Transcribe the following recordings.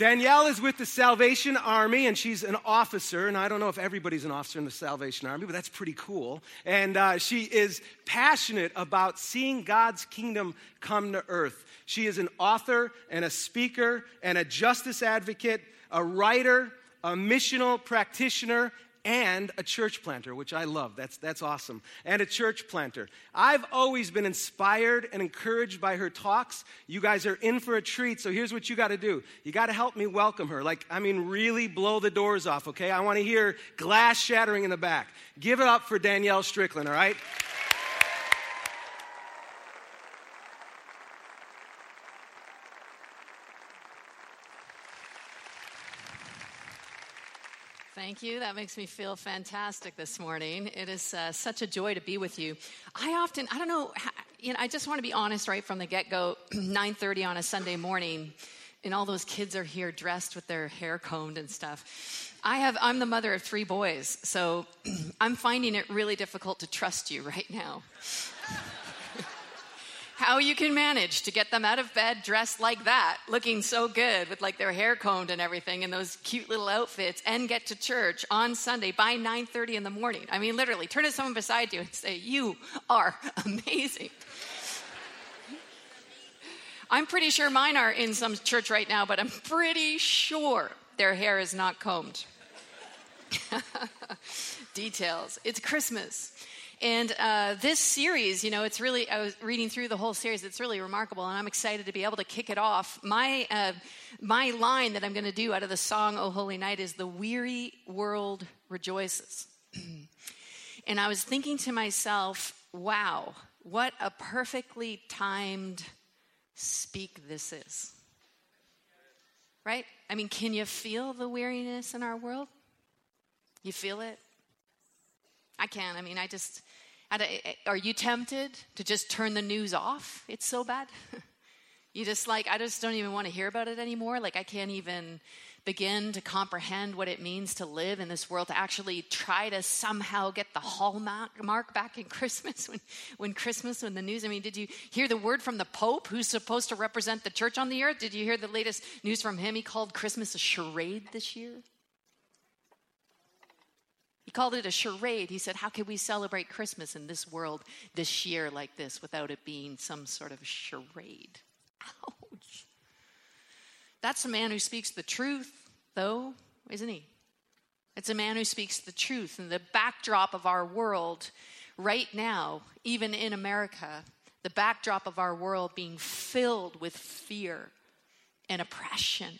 Danielle is with the Salvation Army, and she's an officer. And I don't know if everybody's an officer in the Salvation Army, but that's pretty cool. And uh, she is passionate about seeing God's kingdom come to earth. She is an author and a speaker and a justice advocate, a writer, a missional practitioner, and a church planter, which I love. That's, that's awesome. And a church planter. I've always been inspired and encouraged by her talks. You guys are in for a treat, so here's what you got to do. You got to help me welcome her. Like, I mean, really blow the doors off, okay? I want to hear glass shattering in the back. Give it up for Danielle Strickland, all right? Thank you. That makes me feel fantastic this morning. It is uh, such a joy to be with you. I often, I don't know, you know, I just want to be honest right from the get-go. 9:30 on a Sunday morning, and all those kids are here dressed with their hair combed and stuff. I have, I'm the mother of three boys, so I'm finding it really difficult to trust you right now how you can manage to get them out of bed dressed like that, looking so good with like their hair combed and everything and those cute little outfits and get to church on Sunday by 9:30 in the morning. I mean literally turn to someone beside you and say, "You are amazing." I'm pretty sure mine are in some church right now, but I'm pretty sure their hair is not combed. Details. It's Christmas. And uh, this series, you know, it's really, I was reading through the whole series, it's really remarkable, and I'm excited to be able to kick it off. My, uh, my line that I'm going to do out of the song, O Holy Night, is The Weary World Rejoices. and I was thinking to myself, wow, what a perfectly timed speak this is. Right? I mean, can you feel the weariness in our world? You feel it? I can. I mean, I just, Eh, eh, are you tempted to just turn the news off? It's so bad. you just like, I just don't even want to hear about it anymore. Like, I can't even begin to comprehend what it means to live in this world, to actually try to somehow get the hallmark mark back in Christmas when, when Christmas, when the news. I mean, did you hear the word from the Pope who's supposed to represent the church on the earth? Did you hear the latest news from him? He called Christmas a charade this year. He called it a charade. He said, How can we celebrate Christmas in this world this year like this without it being some sort of charade? Ouch. That's a man who speaks the truth, though, isn't he? It's a man who speaks the truth. And the backdrop of our world right now, even in America, the backdrop of our world being filled with fear and oppression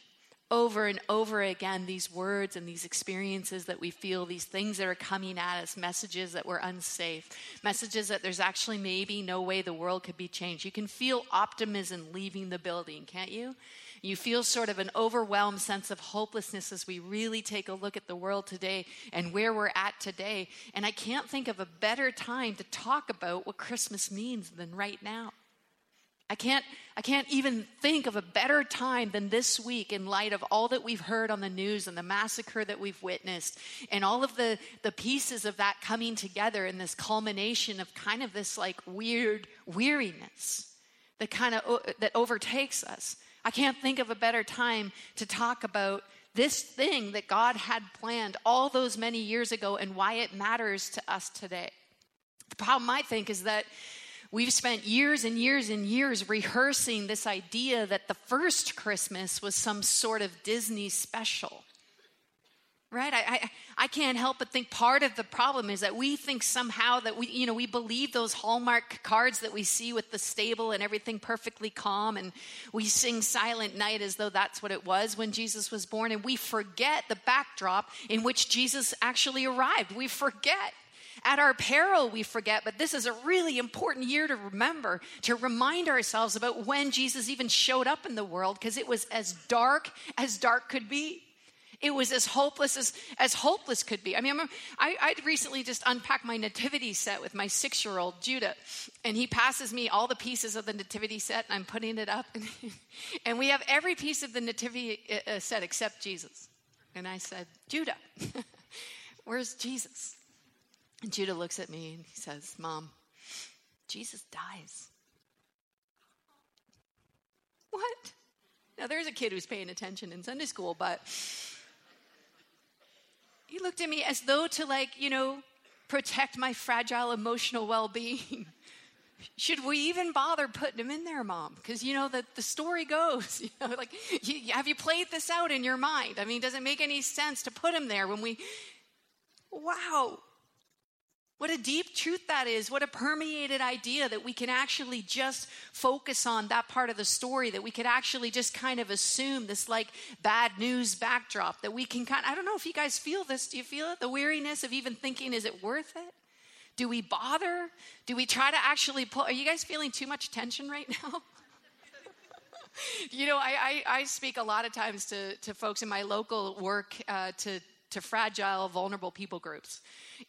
over and over again these words and these experiences that we feel, these things that are coming at us, messages that we're unsafe, messages that there's actually maybe no way the world could be changed. You can feel optimism leaving the building, can't you? You feel sort of an overwhelmed sense of hopelessness as we really take a look at the world today and where we're at today. And I can't think of a better time to talk about what Christmas means than right now. I can't, I can't even think of a better time than this week in light of all that we've heard on the news and the massacre that we've witnessed and all of the, the pieces of that coming together in this culmination of kind of this like weird weariness that kind of that overtakes us. I can't think of a better time to talk about this thing that God had planned all those many years ago and why it matters to us today. The problem I think is that We've spent years and years and years rehearsing this idea that the first Christmas was some sort of Disney special. Right? I, I, I, can't help but think part of the problem is that we think somehow that we, you know, we believe those Hallmark cards that we see with the stable and everything perfectly calm, and we sing Silent Night as though that's what it was when Jesus was born, and we forget the backdrop in which Jesus actually arrived. We forget at our peril, we forget, but this is a really important year to remember, to remind ourselves about when Jesus even showed up in the world, because it was as dark as dark could be. It was as hopeless as, as hopeless could be. I mean, I'm, I I recently just unpacked my nativity set with my six year old Judah, and he passes me all the pieces of the nativity set, and I'm putting it up. And, and we have every piece of the nativity uh, uh, set except Jesus. And I said, Judah, where's Jesus? And Judah looks at me and he says, Mom, Jesus dies. What? Now, there's a kid who's paying attention in Sunday school, but he looked at me as though to, like, you know, protect my fragile emotional well being. Should we even bother putting him in there, mom? Because you know that the story goes, you know, like, you, have you played this out in your mind? I mean, does it make any sense to put him there when we, wow, what a deep truth that is. What a permeated idea that we can actually just focus on that part of the story, that we could actually just kind of assume this like bad news backdrop, that we can kind of, I don't know if you guys feel this. Do you feel it? The weariness of even thinking, is it worth it? Do we bother? Do we try to actually pull? Are you guys feeling too much tension right now? you know, I, I, I, speak a lot of times to, to folks in my local work uh, to, to fragile, vulnerable people groups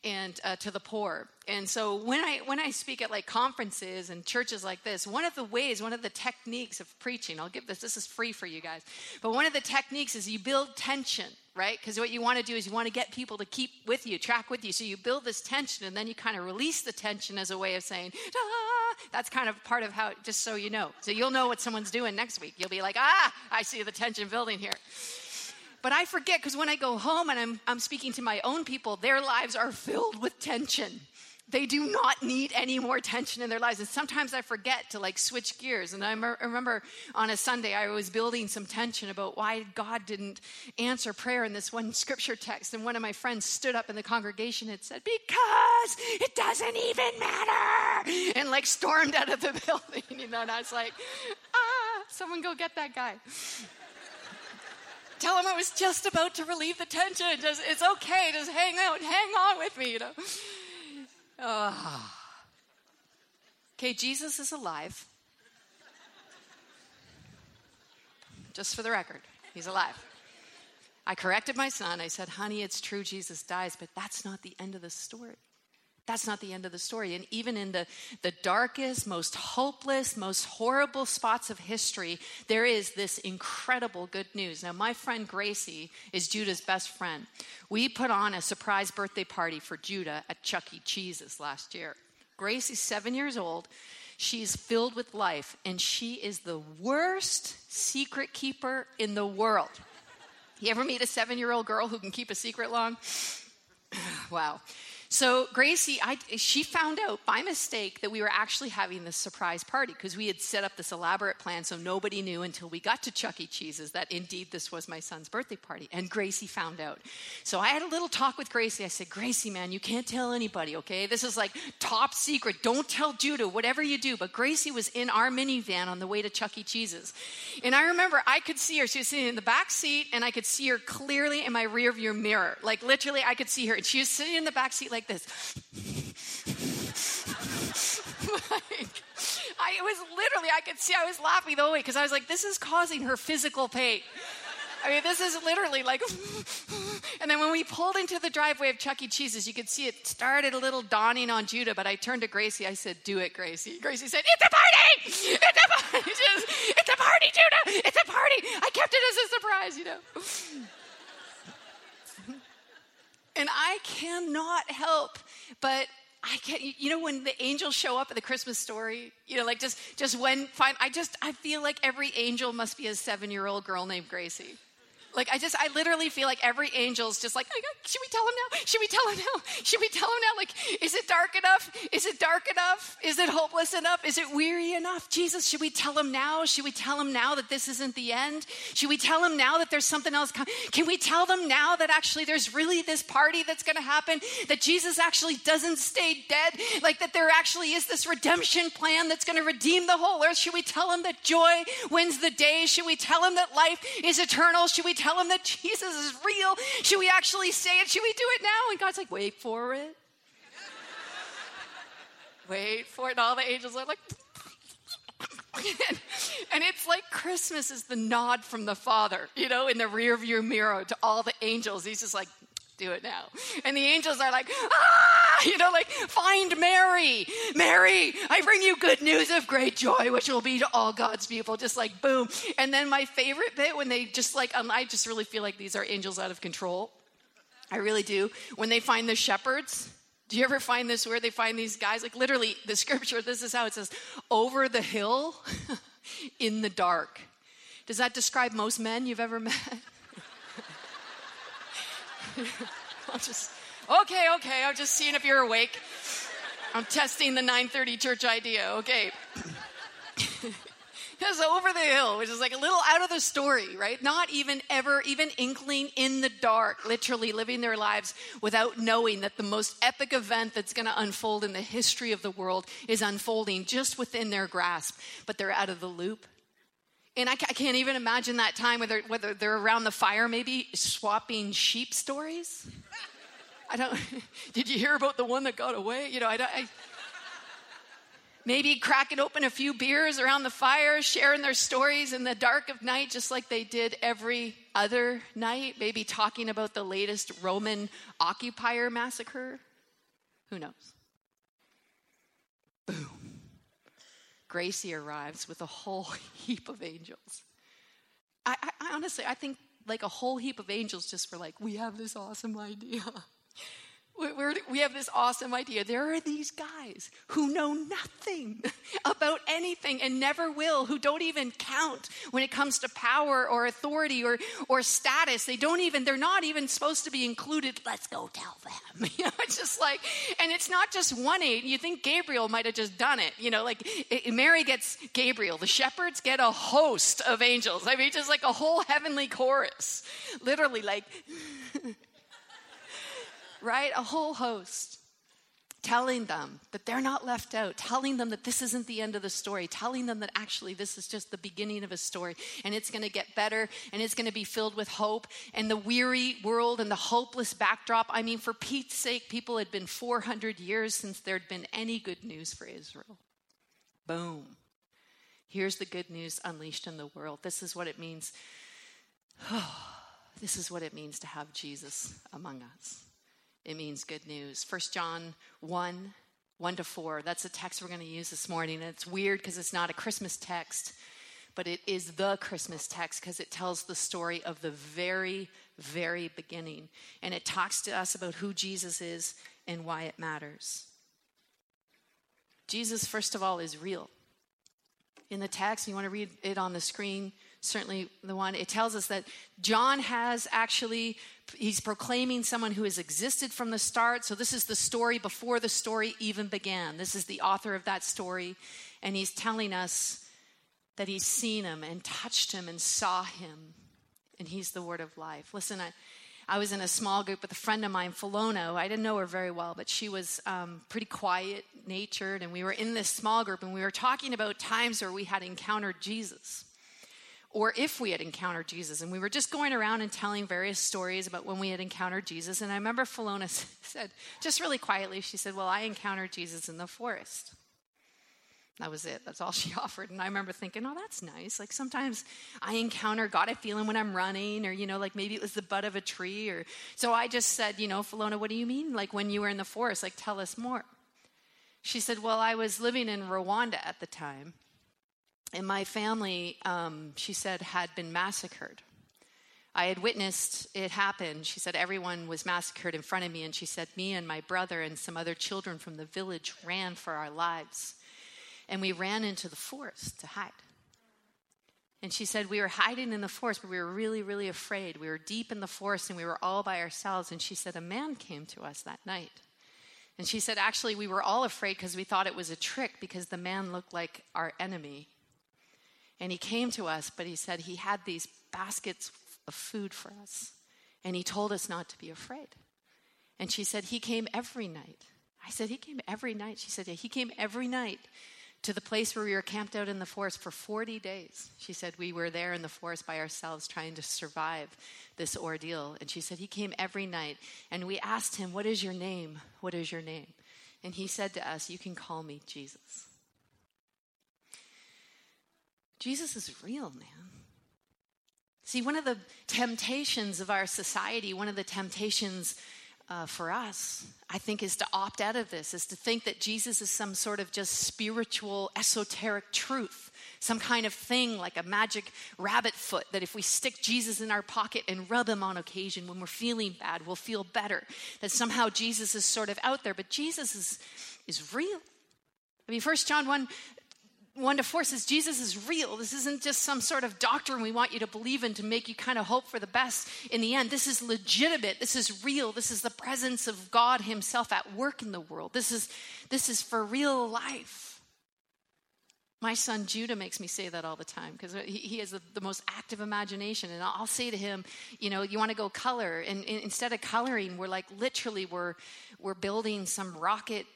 and uh, to the poor. And so when I when I speak at like conferences and churches like this, one of the ways, one of the techniques of preaching, I'll give this. This is free for you guys. But one of the techniques is you build tension, right? Because what you want to do is you want to get people to keep with you, track with you. So you build this tension, and then you kind of release the tension as a way of saying, ah! That's kind of part of how. Just so you know, so you'll know what someone's doing next week. You'll be like, ah, I see the tension building here. But I forget because when I go home and I'm, I'm speaking to my own people, their lives are filled with tension. They do not need any more tension in their lives. And sometimes I forget to like switch gears. And I remember on a Sunday, I was building some tension about why God didn't answer prayer in this one scripture text. And one of my friends stood up in the congregation and said, Because it doesn't even matter. And like stormed out of the building, you know. And I was like, Ah, someone go get that guy. Tell him I was just about to relieve the tension. Just, it's okay. Just hang out. Hang on with me, you know. Oh. Okay, Jesus is alive. Just for the record, he's alive. I corrected my son. I said, honey, it's true Jesus dies, but that's not the end of the story. That's not the end of the story. And even in the, the darkest, most hopeless, most horrible spots of history, there is this incredible good news. Now, my friend Gracie is Judah's best friend. We put on a surprise birthday party for Judah at Chuck E. Cheese's last year. Gracie's seven years old. She's filled with life, and she is the worst secret keeper in the world. You ever meet a seven year old girl who can keep a secret long? wow. So Gracie, I, she found out by mistake that we were actually having this surprise party because we had set up this elaborate plan so nobody knew until we got to Chuck E. Cheese's that indeed this was my son's birthday party. And Gracie found out. So I had a little talk with Gracie. I said, Gracie, man, you can't tell anybody, okay? This is like top secret. Don't tell Judah, whatever you do. But Gracie was in our minivan on the way to Chuck E. Cheese's. And I remember I could see her. She was sitting in the back seat and I could see her clearly in my rear view mirror. Like literally, I could see her. And she was sitting in the back seat like like this. like, I, it was literally, I could see I was laughing the whole way because I was like, this is causing her physical pain. I mean, this is literally like, and then when we pulled into the driveway of Chuck E. Cheese's, you could see it started a little dawning on Judah, but I turned to Gracie. I said, Do it, Gracie. Gracie said, It's a party! It's a party! It's a party, Judah! It's a party! I kept it as a surprise, you know. And I cannot help but I get you know when the angels show up at the Christmas story, you know, like just just when fine, I just I feel like every angel must be a seven year old girl named Gracie. Like I just, I literally feel like every angel's just like, should we tell him now? Should we tell him now? Should we tell him now? Like, is it dark enough? Is it dark enough? Is it hopeless enough? Is it weary enough? Jesus, should we tell him now? Should we tell him now that this isn't the end? Should we tell him now that there's something else coming? Can we tell them now that actually there's really this party that's going to happen? That Jesus actually doesn't stay dead? Like that there actually is this redemption plan that's going to redeem the whole earth? Should we tell him that joy wins the day? Should we tell him that life is eternal? Should we tell him that Jesus is real? Should we actually say it? Should we do it now? And God's like, wait for it. wait for it. And all the angels are like, and it's like Christmas is the nod from the Father, you know, in the rear view mirror to all the angels. He's just like, do it now. And the angels are like, ah, you know, like, find Mary. Mary, I bring you good news of great joy, which will be to all God's people. Just like, boom. And then my favorite bit when they just like, um, I just really feel like these are angels out of control. I really do. When they find the shepherds, do you ever find this where they find these guys? Like, literally, the scripture, this is how it says, over the hill in the dark Does that describe most men you've ever met? I'll just, okay, okay, I'm just seeing if you're awake. I'm testing the 930 church idea, okay. Because over the hill, which is like a little out of the story, right? Not even ever, even inkling in the dark, literally living their lives without knowing that the most epic event that's going to unfold in the history of the world is unfolding just within their grasp, but they're out of the loop. And I, I can't even imagine that time whether, whether they're around the fire, maybe swapping sheep stories. I don't, did you hear about the one that got away? You know, I, I maybe cracking open a few beers around the fire, sharing their stories in the dark of night, just like they did every other night. Maybe talking about the latest Roman occupier massacre. Who knows? Boom. Gracie arrives with a whole heap of angels. I, I, I honestly, I think like a whole heap of angels just were like, we have this awesome idea. We're, we have this awesome idea. There are these guys who know nothing about anything and never will, who don't even count when it comes to power or authority or, or status. They don't even, they're not even supposed to be included. Let's go tell them. You know, it's just like, and it's not just one aid. You think Gabriel might have just done it. You know, like Mary gets Gabriel, the shepherds get a host of angels. I mean, just like a whole heavenly chorus. Literally, like, right? A whole host telling them that they're not left out, telling them that this isn't the end of the story, telling them that actually this is just the beginning of a story and it's going to get better and it's going to be filled with hope. And the weary world and the hopeless backdrop I mean, for Pete's sake, people had been 400 years since there'd been any good news for Israel. Boom. Here's the good news unleashed in the world. This is what it means. this is what it means to have Jesus among us it means good news. 1 John 1 1 to 4. That's the text we're going to use this morning. And it's weird because it's not a Christmas text, but it is the Christmas text because it tells the story of the very, very beginning. And it talks to us about who Jesus is and why it matters. Jesus, first of all, is real. In the text, you want to read it on the screen, certainly the one, it tells us that John has actually, he's proclaiming someone who has existed from the start. So this is the story before the story even began. This is the author of that story. And he's telling us that he's seen him and touched him and saw him. And he's the word of life. Listen, I, I was in a small group with a friend of mine, Philona. I didn't know her very well, but she was um, pretty quiet natured. And we were in this small group and we were talking about times where we had encountered Jesus or if we had encountered Jesus. And we were just going around and telling various stories about when we had encountered Jesus. And I remember Philona said, just really quietly, she said, Well, I encountered Jesus in the forest. That was it. That's all she offered. And I remember thinking, oh, that's nice. Like sometimes I encounter God, I feel him when I'm running, or, you know, like maybe it was the butt of a tree. Or so I just said, you know, Philona, what do you mean? Like when you were in the forest, like tell us more. She said, well, I was living in Rwanda at the time. And my family, um, she said, had been massacred. I had witnessed it happen. She said everyone was massacred in front of me, and she said me and my brother and some other children from the village ran for our lives. And we ran into the forest to hide. And she said we were hiding in the forest, but we were really, really afraid. We were deep in the forest and we were all by ourselves. And she said a man came to us that night. And she said actually we were all afraid because we thought it was a trick because the man looked like our enemy and he came to us, but he said he had these baskets of food for us. And he told us not to be afraid. And she said, He came every night. I said, He came every night. She said, yeah, He came every night to the place where we were camped out in the forest for 40 days. She said, We were there in the forest by ourselves trying to survive this ordeal. And she said, He came every night. And we asked him, What is your name? What is your name? And he said to us, You can call me Jesus. Jesus is real, man. See, one of the temptations of our society, one of the temptations uh, for us, I think, is to opt out of this, is to think that Jesus is some sort of just spiritual, esoteric truth, some kind of thing like a magic rabbit foot that if we stick Jesus in our pocket and rub him on occasion when we're feeling bad, we'll feel better. That somehow Jesus is sort of out there, but Jesus is, is real. I mean, First John 1 one to four says Jesus is real. This isn't just some sort of doctrine we want you to believe in to make you kind of hope for the best in the end. This is legitimate. This is real. This is the presence of God Himself at work in the world. This is, this is for real life. My son Judah makes me say that all the time because he, has the, most active imagination. And I'll, say to him, you know, you want to go color. And instead of coloring, we're like literally we're, we're building some rocket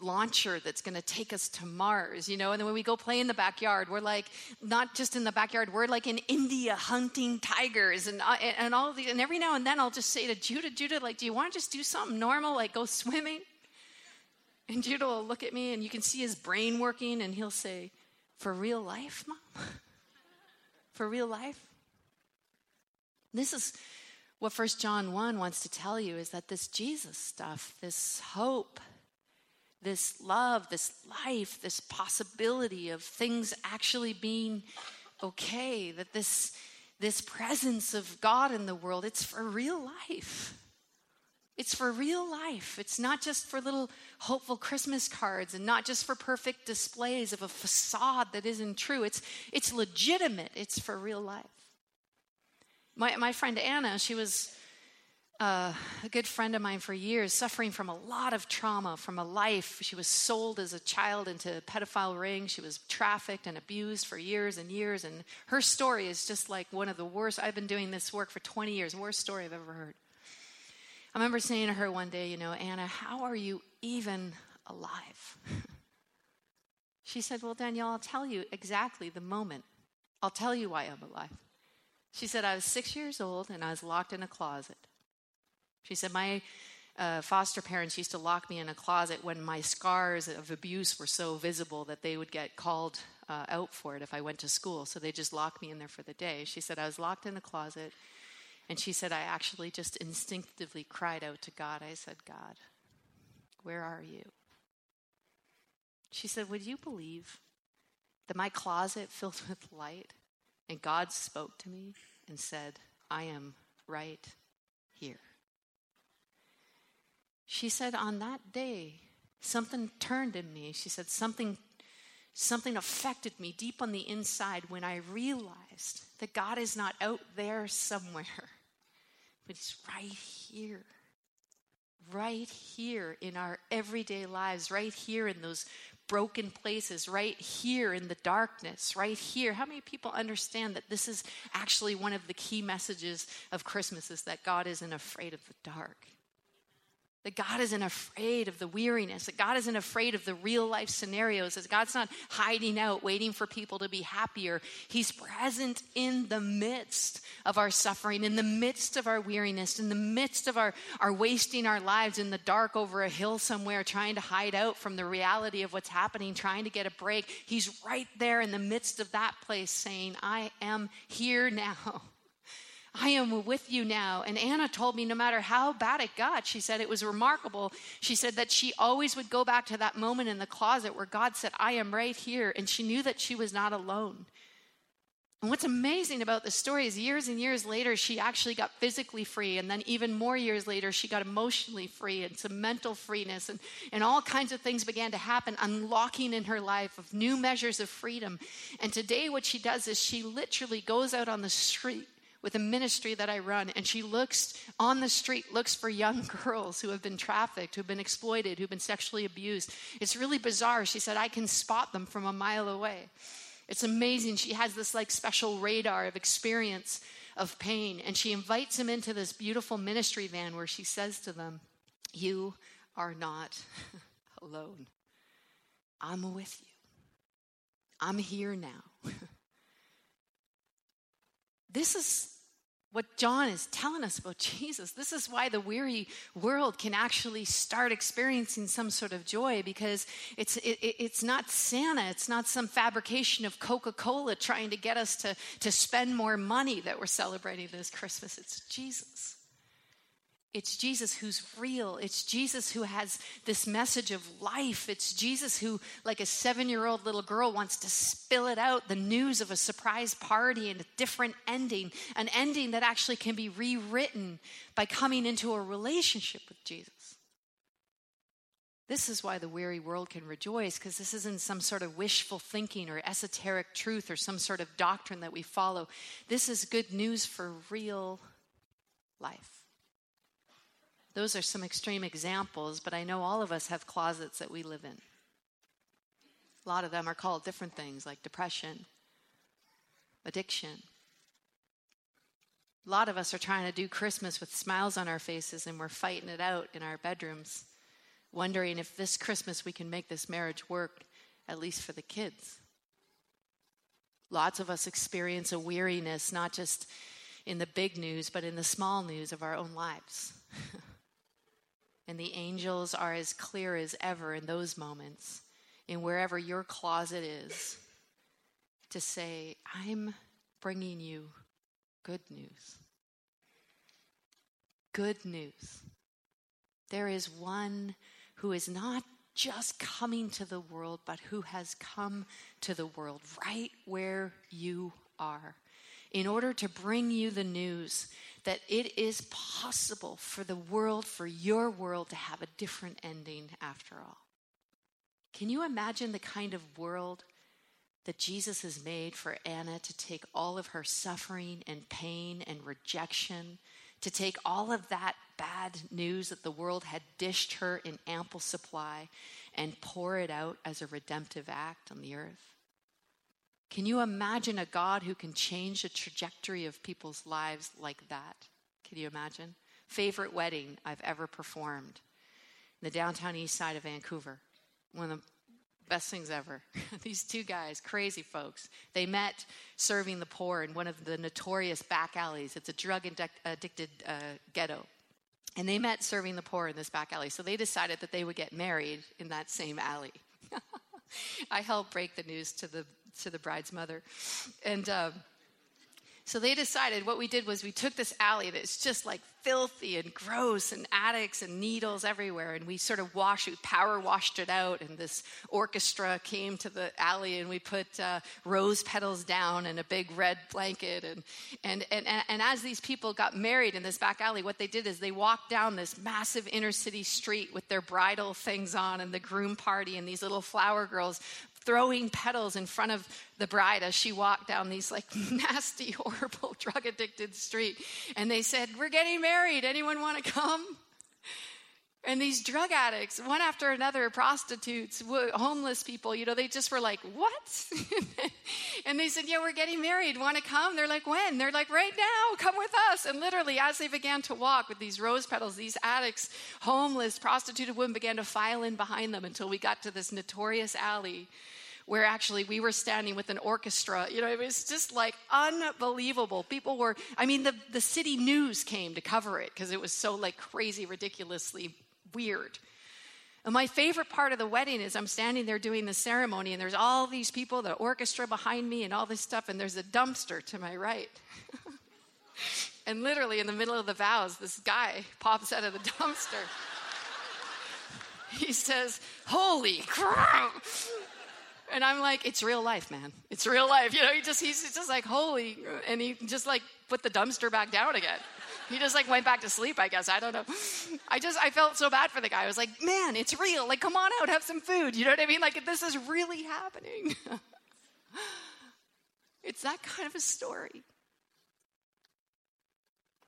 launcher that's going to take us to Mars, you know. And then when we go play in the backyard, we're like not just in the backyard, we're like in India hunting tigers and uh, and all the. And every now and then, I'll just say to Judah, Judah, like, do you want to just do something normal, like go swimming? And Judah will look at me, and you can see his brain working, and he'll say, "For real life, mom? For real life." This is what First John one wants to tell you is that this Jesus stuff, this hope this love, this life, this possibility of things actually being okay, that this, this presence of God in the world, it's for real life. It's for real life. It's not just for little hopeful Christmas cards and not just for perfect displays of a facade that isn't true. It's, it's legitimate. It's for real life. My, my friend Anna, she was uh, a good friend of mine for years, suffering from a lot of trauma from a life. She was sold as a child into a pedophile ring. She was trafficked and abused for years and years. And her story is just like one of the worst. I've been doing this work for 20 years, worst story I've ever heard. I remember saying to her one day, You know, Anna, how are you even alive? she said, Well, Danielle, I'll tell you exactly the moment. I'll tell you why I'm alive. She said, I was six years old and I was locked in a closet. She said, My uh, foster parents used to lock me in a closet when my scars of abuse were so visible that they would get called uh, out for it if I went to school. So they just locked me in there for the day. She said, I was locked in the closet. And she said, I actually just instinctively cried out to God. I said, God, where are you? She said, Would you believe that my closet filled with light and God spoke to me and said, I am right here? She said, On that day, something turned in me. She said, Something, something affected me deep on the inside when I realized that God is not out there somewhere, but He's right here. Right here in our everyday lives, right here in those broken places, right here in the darkness, right here. How many people understand that this is actually one of the key messages of Christmas is that God isn't afraid of the dark? That God isn't afraid of the weariness, that God isn't afraid of the real life scenarios, that God's not hiding out, waiting for people to be happier. He's present in the midst of our suffering, in the midst of our weariness, in the midst of our, our wasting our lives in the dark over a hill somewhere, trying to hide out from the reality of what's happening, trying to get a break. He's right there in the midst of that place saying, I am here now. I am with you now. And Anna told me no matter how bad it got, she said it was remarkable. She said that she always would go back to that moment in the closet where God said, I am right here. And she knew that she was not alone. And what's amazing about this story is years and years later, she actually got physically free. And then even more years later, she got emotionally free and some mental freeness. And, and all kinds of things began to happen, unlocking in her life of new measures of freedom. And today, what she does is she literally goes out on the street with a ministry that I run, and she looks on the street, looks for young girls who have been trafficked, who've been exploited, who've been sexually abused. It's really bizarre. She said, I can spot them from a mile away. It's amazing. She has this like special radar of experience of pain, and she invites them into this beautiful ministry van where she says to them, You are not alone. I'm with you. I'm here now. this is what John is telling us about Jesus. This is why the weary world can actually start experiencing some sort of joy because it's, it, it's not Santa, it's not some fabrication of Coca Cola trying to get us to, to spend more money that we're celebrating this Christmas. It's Jesus. It's Jesus who's real. It's Jesus who has this message of life. It's Jesus who, like a seven year old little girl, wants to spill it out the news of a surprise party and a different ending, an ending that actually can be rewritten by coming into a relationship with Jesus. This is why the weary world can rejoice, because this isn't some sort of wishful thinking or esoteric truth or some sort of doctrine that we follow. This is good news for real life. Those are some extreme examples, but I know all of us have closets that we live in. A lot of them are called different things like depression, addiction. A lot of us are trying to do Christmas with smiles on our faces and we're fighting it out in our bedrooms wondering if this Christmas we can make this marriage work, at least for the kids. Lots of us experience a weariness, not just in the big news, but in the small news of our own lives. and the angels are as clear as ever in those moments, in wherever your closet is, to say, I'm bringing you good news. Good news. There is one who is not just coming to the world, but who has come to the world right where you are in order to bring you the news that it is possible for the world, for your world, to have a different ending after all. Can you imagine the kind of world that Jesus has made for Anna to take all of her suffering and pain and rejection to take all of that bad news that the world had dished her in ample supply and pour it out as a redemptive act on the earth? Can you imagine a God who can change the trajectory of people's lives like that? Can you imagine? Favorite wedding I've ever performed in the downtown east side of Vancouver. One of the Best things ever. These two guys, crazy folks, they met serving the poor in one of the notorious back alleys. It's a drug addicted uh, ghetto. And they met serving the poor in this back alley. So they decided that they would get married in that same alley. I helped break the news to the, to the bride's mother. And. Uh, so they decided what we did was we took this alley that's just like filthy and gross and addicts and needles everywhere and we sort of washed it, power washed it out and this orchestra came to the alley and we put uh, rose petals down and a big red blanket and, and, and, and as these people got married in this back alley what they did is they walked down this massive inner city street with their bridal things on and the groom party and these little flower girls throwing petals in front of the bride as she walked down these like nasty, horrible, drug addicted street. And they said, We're getting married. Anyone want to come? And these drug addicts, one after another, prostitutes, homeless people, you know, they just were like, What? and they said, Yeah, we're getting married. Want to come? They're like, When? They're like, Right now, come with us. And literally, as they began to walk with these rose petals, these addicts, homeless, prostituted women began to file in behind them until we got to this notorious alley where actually we were standing with an orchestra. You know, it was just like unbelievable. People were, I mean, the, the city news came to cover it because it was so like crazy, ridiculously weird. And my favorite part of the wedding is I'm standing there doing the ceremony, and there's all these people, the orchestra behind me, and all this stuff, and there's a dumpster to my right. and literally in the middle of the vows, this guy pops out of the dumpster. he says, Holy crap! And I'm like, it's real life, man. It's real life. You know, he just he's just like, holy, and he just like put the dumpster back down again. He just like went back to sleep, I guess. I don't know. I just I felt so bad for the guy. I was like, man, it's real. Like, come on out, have some food. You know what I mean? Like this is really happening. it's that kind of a story.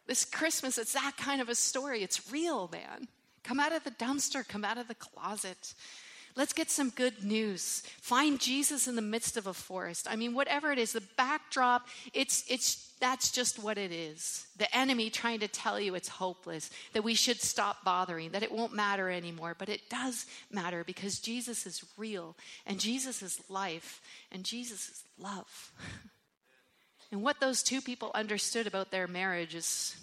This Christmas, it's that kind of a story. It's real, man. Come out of the dumpster, come out of the closet. Let's get some good news. Find Jesus in the midst of a forest. I mean, whatever it is, the backdrop, it's, it's, that's just what it is. The enemy trying to tell you it's hopeless, that we should stop bothering, that it won't matter anymore. But it does matter because Jesus is real, and Jesus is life, and Jesus is love. and what those two people understood about their marriage is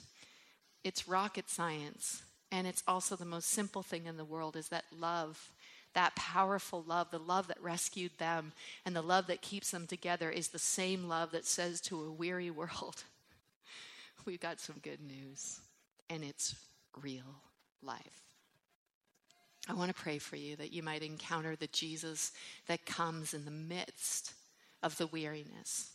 it's rocket science. And it's also the most simple thing in the world is that love that powerful love, the love that rescued them, and the love that keeps them together is the same love that says to a weary world, We've got some good news, and it's real life. I want to pray for you that you might encounter the Jesus that comes in the midst of the weariness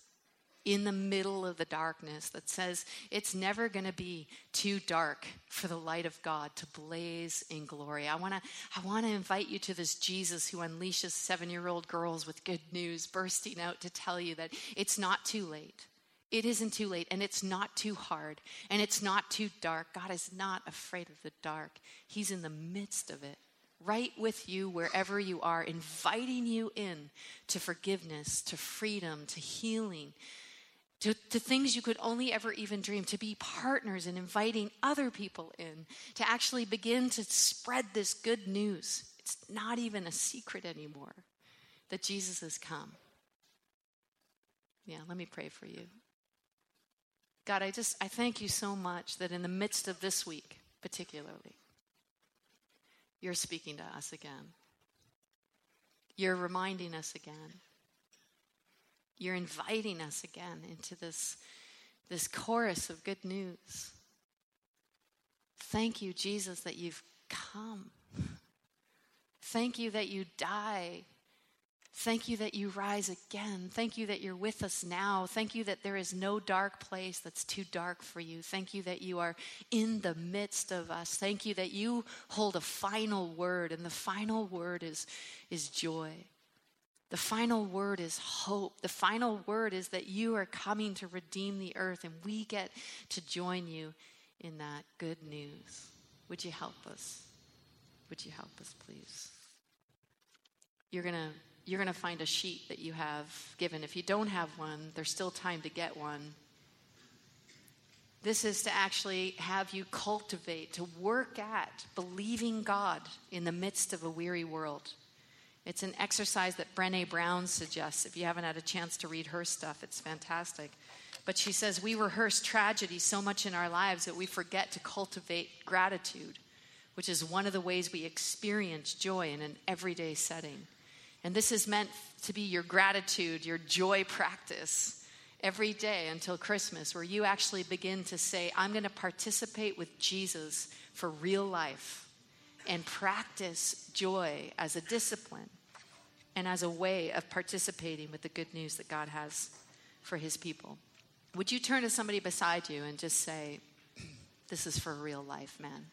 in the middle of the darkness that says it's never going to be too dark for the light of God to blaze in glory. I want to I want to invite you to this Jesus who unleashes 7-year-old girls with good news bursting out to tell you that it's not too late. It isn't too late and it's not too hard and it's not too dark. God is not afraid of the dark. He's in the midst of it right with you wherever you are, inviting you in to forgiveness, to freedom, to healing, to, to things you could only ever even dream, to be partners in inviting other people in, to actually begin to spread this good news. It's not even a secret anymore that Jesus has come. Yeah, let me pray for you. God, I just I thank you so much that in the midst of this week, particularly, you're speaking to us again. You're reminding us again. You're inviting us again into this, this chorus of good news. Thank you, Jesus, that you've come. Thank you that you die Thank you that you rise again. Thank you that you're with us now. Thank you that there is no dark place that's too dark for you. Thank you that you are in the midst of us. Thank you that you hold a final word, and the final word is, is joy. The final word is hope. The final word is that you are coming to redeem the earth, and we get to join you in that good news. Would you help us? Would you help us, please? You're going to you're going to find a sheet that you have given. If you don't have one, there's still time to get one. This is to actually have you cultivate, to work at believing God in the midst of a weary world. It's an exercise that Brene Brown suggests. If you haven't had a chance to read her stuff, it's fantastic. But she says we rehearse tragedy so much in our lives that we forget to cultivate gratitude, which is one of the ways we experience joy in an everyday setting. And this is meant to be your gratitude, your joy practice every day until Christmas, where you actually begin to say, I'm going to participate with Jesus for real life and practice joy as a discipline and as a way of participating with the good news that God has for his people. Would you turn to somebody beside you and just say, This is for real life, man?